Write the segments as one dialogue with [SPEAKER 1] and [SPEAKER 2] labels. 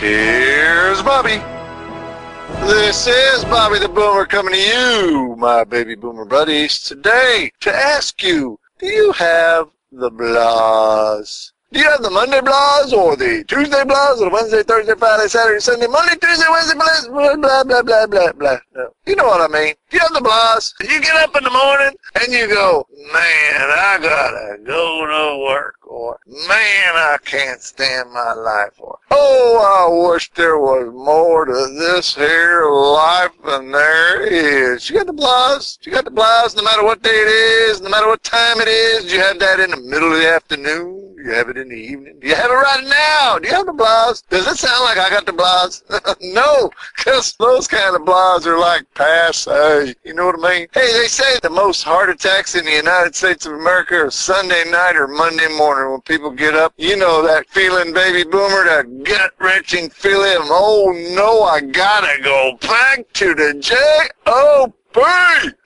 [SPEAKER 1] Here's Bobby. This is Bobby the Boomer coming to you, my baby boomer buddies, today to ask you, do you have the blahs? Do you have the Monday blahs or the Tuesday blahs or the Wednesday, Thursday, Friday, Saturday, Sunday, Monday, Tuesday, Wednesday, blah, blah, blah, blah, blah, blah. No. You know what I mean. Do you have the blahs? You get up in the morning and you go, man, I gotta go to work or man, I can't stand my life or oh, I wish there was more to this here life than there is. You got the blahs. You got the blahs no matter what day it is, no matter what time it is. You have that in the middle of the afternoon? You have it in the evening? Do you have it right now? Do you have the blahs? Does it sound like I got the blahs? no, because those kind of blahs are like passe. You know what I mean? Hey, they say the most heart attacks in the United States of America are Sunday night or Monday morning when people get up. You know that feeling, baby boomer, that gut-wrenching feeling of, oh no, I gotta go back to the J-O-B.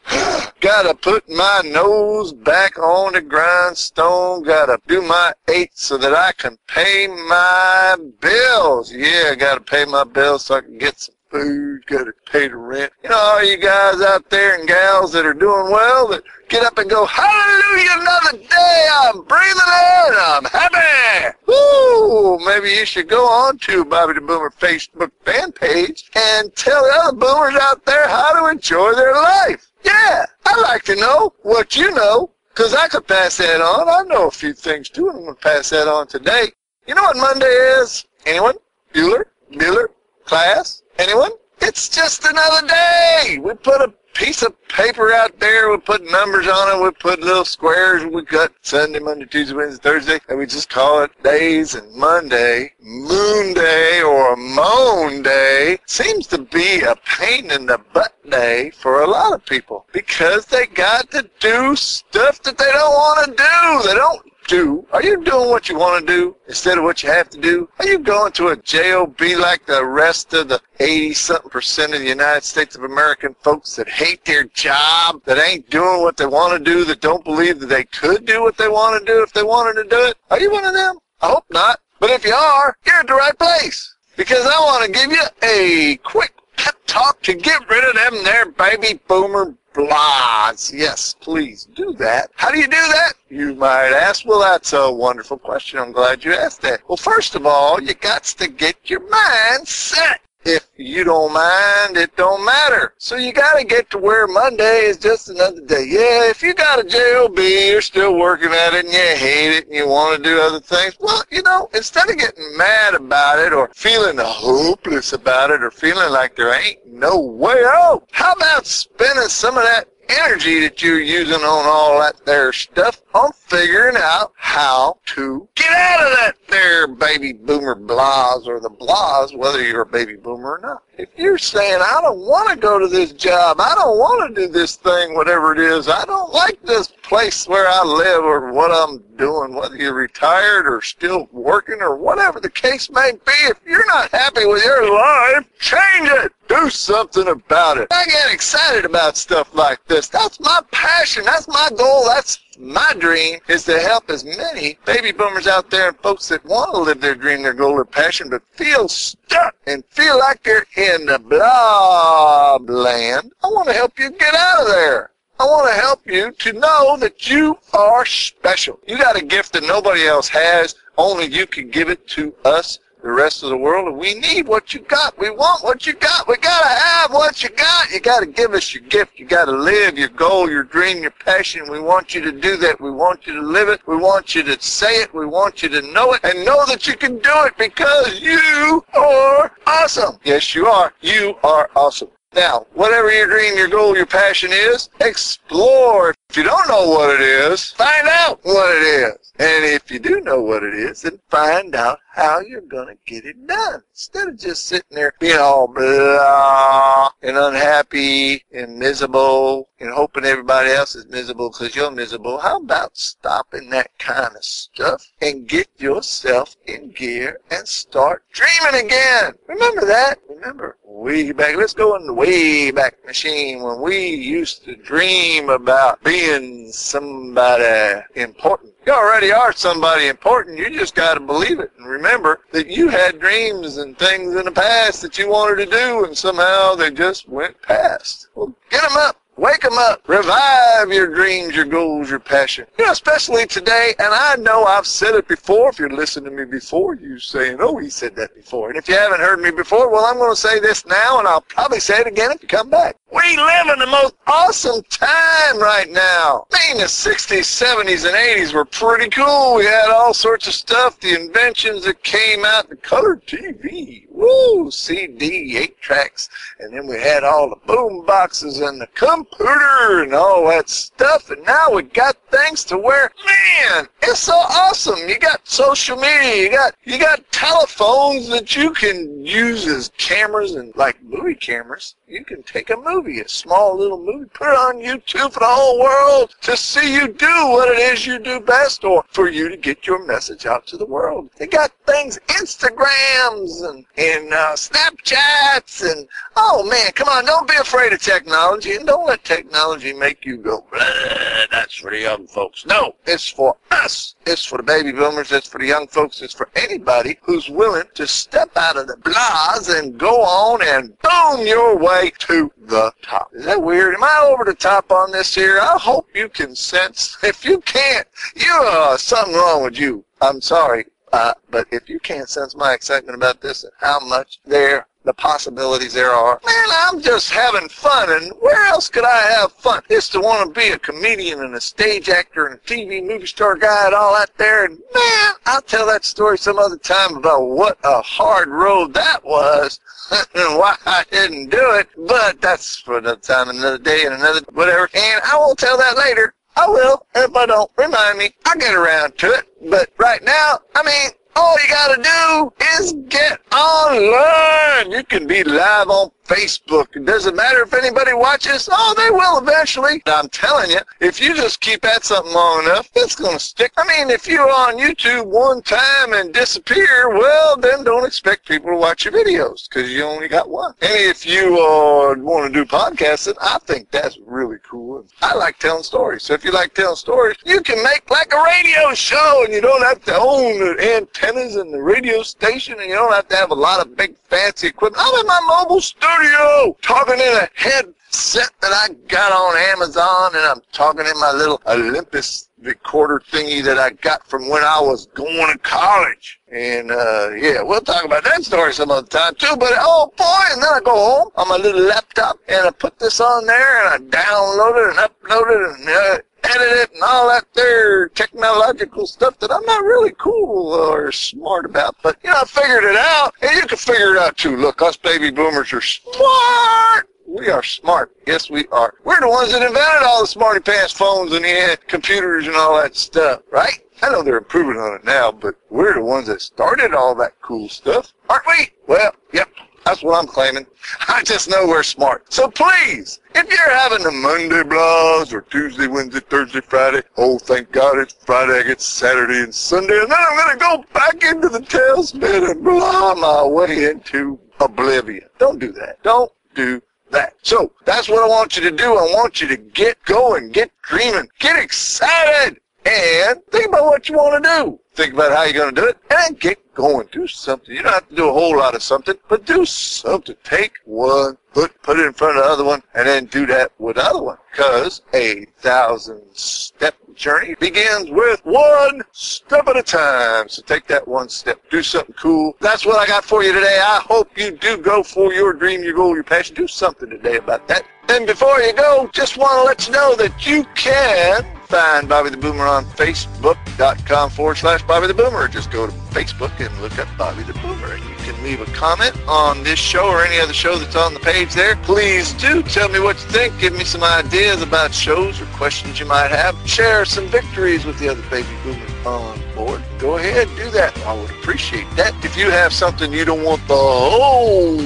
[SPEAKER 1] Gotta put my nose back on the grindstone. Gotta do my eight so that I can pay my bills. Yeah, gotta pay my bills so I can get some food. Gotta pay the rent. You know, all you guys out there and gals that are doing well that get up and go, hallelujah, another day. I'm breathing in. I'm happy. Woo! Maybe you should go on to Bobby the Boomer Facebook fan page and tell the other boomers out there how to enjoy their life. Yeah, I'd like to know what you know, because I could pass that on. I know a few things too, and I'm going to pass that on today. You know what Monday is? Anyone? Bueller? Bueller? Class? Anyone? It's just another day. We put a piece of paper out there. We put numbers on it. We put little squares. We cut Sunday, Monday, Tuesday, Wednesday, Thursday, and we just call it days. And Monday, Moon Day or Moan Day seems to be a pain in the butt day for a lot of people because they got to do stuff that they don't want to do. They don't do? Are you doing what you want to do instead of what you have to do? Are you going to a job like the rest of the 80-something percent of the United States of American folks that hate their job, that ain't doing what they want to do, that don't believe that they could do what they want to do if they wanted to do it? Are you one of them? I hope not. But if you are, you're at the right place. Because I want to give you a quick pep talk to get rid of them there baby boomer blahs. Yes, please do that. How do you do that? You might ask. Well, that's a wonderful question. I'm glad you asked that. Well, first of all, you got to get your mind set. You don't mind, it don't matter. So you got to get to where Monday is just another day. Yeah, if you got a job, you're still working at it and you hate it and you want to do other things. Well, you know, instead of getting mad about it or feeling hopeless about it or feeling like there ain't no way out, how about spending some of that energy that you're using on all that there stuff on figuring out how to get out of that there baby boomer blahs or the blahs, whether you're a baby boomer or not. If you're saying, I don't want to go to this job, I don't want to do this thing, whatever it is, I don't like this place where I live or what I'm doing, whether you're retired or still working or whatever the case may be, if you're not happy with your life, change it. Do something about it. I get excited about stuff like this. That's my passion. That's my goal. That's my dream is to help as many baby boomers out there and folks that want to live their dream, their goal, their passion, but feel stuck and feel like they're in the blob land. I want to help you get out of there. I want to help you to know that you are special. You got a gift that nobody else has. Only you can give it to us the rest of the world, and we need what you got. We want what you got. We gotta have what you got. You gotta give us your gift. You gotta live your goal, your dream, your passion. We want you to do that. We want you to live it. We want you to say it. We want you to know it and know that you can do it because you are awesome. Yes, you are. You are awesome. Now, whatever your dream, your goal, your passion is, explore. If you don't know what it is, find out what it is. And if you do know what it is, then find out how you're going to get it done. Instead of just sitting there being all blah and unhappy and miserable and hoping everybody else is miserable because you're miserable, how about stopping that kind of stuff and get yourself in gear and start dreaming again? Remember that? Remember way back, let's go in the way back machine when we used to dream about being somebody important. You already are somebody important. You just got to believe it and remember that you had dreams and things in the past that you wanted to do and somehow they just went past. Well, get them up. Wake them up. Revive your dreams, your goals, your passion. You know, especially today, and I know I've said it before. If you're listening to me before, you saying, oh, he said that before. And if you haven't heard me before, well, I'm going to say this now, and I'll probably say it again if you come back. We live in the most awesome time right now. I mean, the 60s, 70s, and 80s were pretty cool. We had all sorts of stuff, the inventions that came out, the color TV, woo, CD, eight tracks, and then we had all the boom boxes and the computer and all that stuff, and now we got things to where, man, it's so awesome. You got social media, you got you got telephones that you can use as cameras and like movie cameras. You can take a movie, a small little movie, put it on YouTube for the whole world to see you do what it is you do best, or for you to get your message out to the world. They got things, Instagrams and and uh, Snapchats, and oh man, come on, don't be afraid of technology, and don't let technology make you go. That's for the young folks. No, it's for us. It's for the baby boomers. It's for the young folks. It's for anybody who's willing to step out of the blahs and go on and boom your way to the top. Is that weird? Am I over the top on this here? I hope you can sense. If you can't, you uh, something wrong with you. I'm sorry. Uh, but if you can't sense my excitement about this and how much there the possibilities there are. Man, I'm just having fun, and where else could I have fun? It's to want to be a comedian and a stage actor and a TV movie star guy and all that there. And man, I'll tell that story some other time about what a hard road that was and why I didn't do it. But that's for another time, another day, and another whatever. And I will tell that later. I will. If I don't, remind me. I'll get around to it. But right now, I mean, all you gotta do is get online. You can be live on Facebook. It doesn't matter if anybody watches. Oh, they will eventually. I'm telling you, if you just keep at something long enough, it's going to stick. I mean, if you're on YouTube one time and disappear, well, then don't expect people to watch your videos because you only got one. And if you uh, want to do podcasting, I think that's really cool. I like telling stories. So if you like telling stories, you can make like a radio show and you don't have to own the antennas and the radio station and you don't have to have a lot of big fancy equipment. I'm in my mobile studio studio, talking in a headset that I got on Amazon, and I'm talking in my little Olympus recorder thingy that I got from when I was going to college. And, uh, yeah, we'll talk about that story some other time too, but oh boy, and then I go home on my little laptop and I put this on there and I download it and upload it and, uh, edit it and all that there technological stuff that I'm not really cool or smart about. But, you know, I figured it out, and you can figure it out too. Look, us baby boomers are smart. We are smart. Yes, we are. We're the ones that invented all the smarty pants phones and the computers and all that stuff, right? I know they're improving on it now, but we're the ones that started all that cool stuff, aren't we? Well, yep. That's what I'm claiming. I just know we're smart. So please, if you're having a Monday blahs or Tuesday, Wednesday, Thursday, Friday, oh, thank God it's Friday, I get Saturday and Sunday, and then I'm going to go back into the tailspin and blah my way into oblivion. Don't do that. Don't do that. So that's what I want you to do. I want you to get going, get dreaming, get excited, and think about what you want to do. Think about how you're going to do it, and get going. Do something. You don't have to do a whole lot of something, but do something. Take one foot, put it in front of the other one, and then do that with the other one. Because a thousand step journey begins with one step at a time. So take that one step. Do something cool. That's what I got for you today. I hope you do go for your dream, your goal, your passion. Do something today about that. And before you go, just want to let you know that you can find Bobby the Boomer on Facebook.com forward slash Bobby the Boomer. Just go to Facebook and look up Bobby the Boomer. And you can leave a comment on this show or any other show that's on the page there. Please do tell me what you think. Give me some ideas about shows or questions you might have. Share some victories with the other baby boomers on board. Go ahead, and do that. I would appreciate that. If you have something you don't want the whole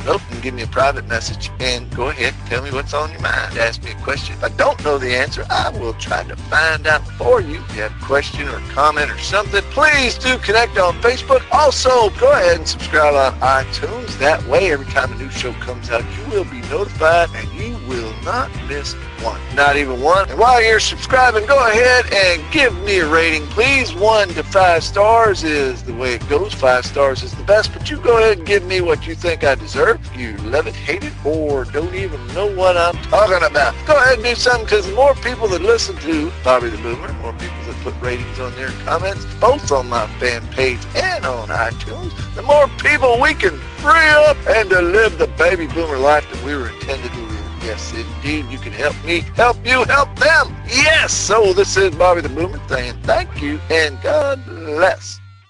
[SPEAKER 1] to know, give me a private message and go ahead and tell me what's on your mind. Ask me a question. If I don't know the answer, I will try to find out for you. If you have a question or comment or something, please do connect on Facebook. Also, go ahead and subscribe on iTunes. That way, every time a new show comes out, you will be notified and you not miss one. Not even one. And while you're subscribing, go ahead and give me a rating, please. One to five stars is the way it goes. Five stars is the best, but you go ahead and give me what you think I deserve. You love it, hate it, or don't even know what I'm talking about. Go ahead and do something because the more people that listen to Bobby the Boomer, more people that put ratings on their comments, both on my fan page and on iTunes, the more people we can free up and to live the baby boomer life that we were intended to. Yes, indeed, you can help me, help you, help them. Yes, so this is Bobby the Boomer saying thank you and God bless.